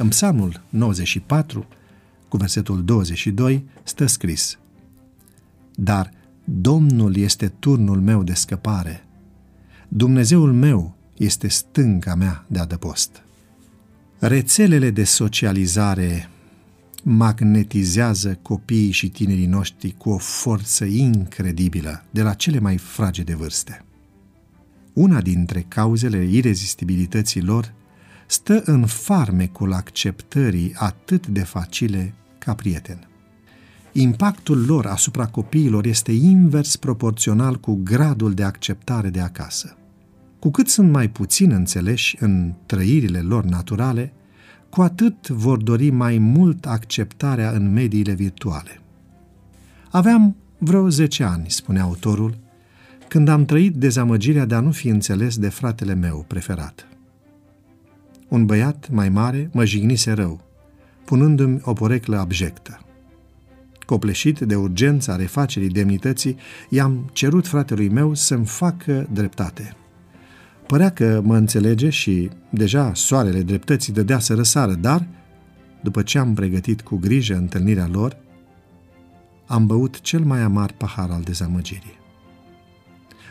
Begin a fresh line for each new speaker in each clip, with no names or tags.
În psalmul 94, cu versetul 22, stă scris Dar Domnul este turnul meu de scăpare. Dumnezeul meu este stânca mea de adăpost. Rețelele de socializare magnetizează copiii și tinerii noștri cu o forță incredibilă de la cele mai fragede vârste. Una dintre cauzele irezistibilității lor stă în farmecul acceptării atât de facile ca prieten. Impactul lor asupra copiilor este invers proporțional cu gradul de acceptare de acasă. Cu cât sunt mai puțin înțeleși în trăirile lor naturale, cu atât vor dori mai mult acceptarea în mediile virtuale. Aveam vreo 10 ani, spune autorul, când am trăit dezamăgirea de a nu fi înțeles de fratele meu preferat. Un băiat mai mare mă jignise rău, punându-mi o poreclă abjectă. Copleșit de urgența refacerii demnității, i-am cerut fratelui meu să-mi facă dreptate. Părea că mă înțelege și deja soarele dreptății dădea să răsară, dar, după ce am pregătit cu grijă întâlnirea lor, am băut cel mai amar pahar al dezamăgirii.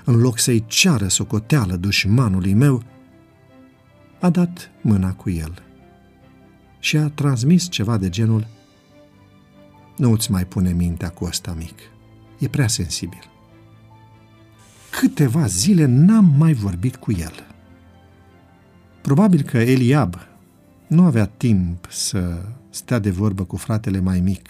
În loc să-i ceară socoteală dușmanului meu, a dat mâna cu el și a transmis ceva de genul Nu îți mai pune mintea cu ăsta mic, e prea sensibil. Câteva zile n-am mai vorbit cu el. Probabil că Eliab nu avea timp să stea de vorbă cu fratele mai mic,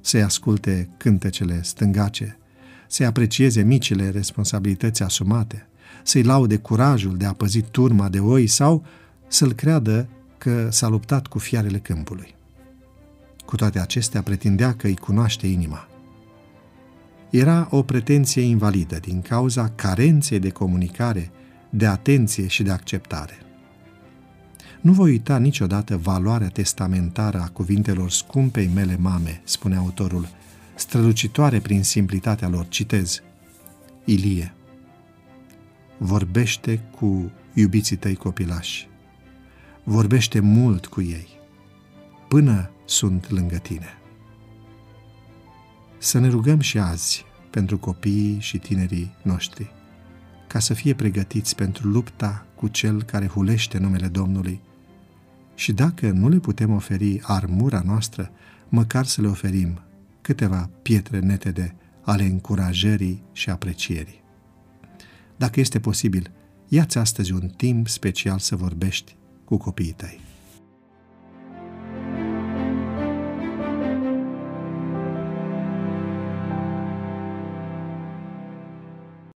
să-i asculte cântecele stângace, să-i aprecieze micile responsabilități asumate, să-i laude curajul de a păzi turma de oi sau să-l creadă că s-a luptat cu fiarele câmpului. Cu toate acestea, pretindea că îi cunoaște inima. Era o pretenție invalidă din cauza carenței de comunicare, de atenție și de acceptare. Nu voi uita niciodată valoarea testamentară a cuvintelor scumpei mele mame, spune autorul, strălucitoare prin simplitatea lor. Citez. Ilie. Vorbește cu iubiții tăi copilași. Vorbește mult cu ei, până sunt lângă tine. Să ne rugăm și azi pentru copiii și tinerii noștri, ca să fie pregătiți pentru lupta cu cel care hulește numele Domnului și dacă nu le putem oferi armura noastră, măcar să le oferim câteva pietre netede ale încurajării și aprecierii. Dacă este posibil, ia-ți astăzi un timp special să vorbești cu copiii tăi.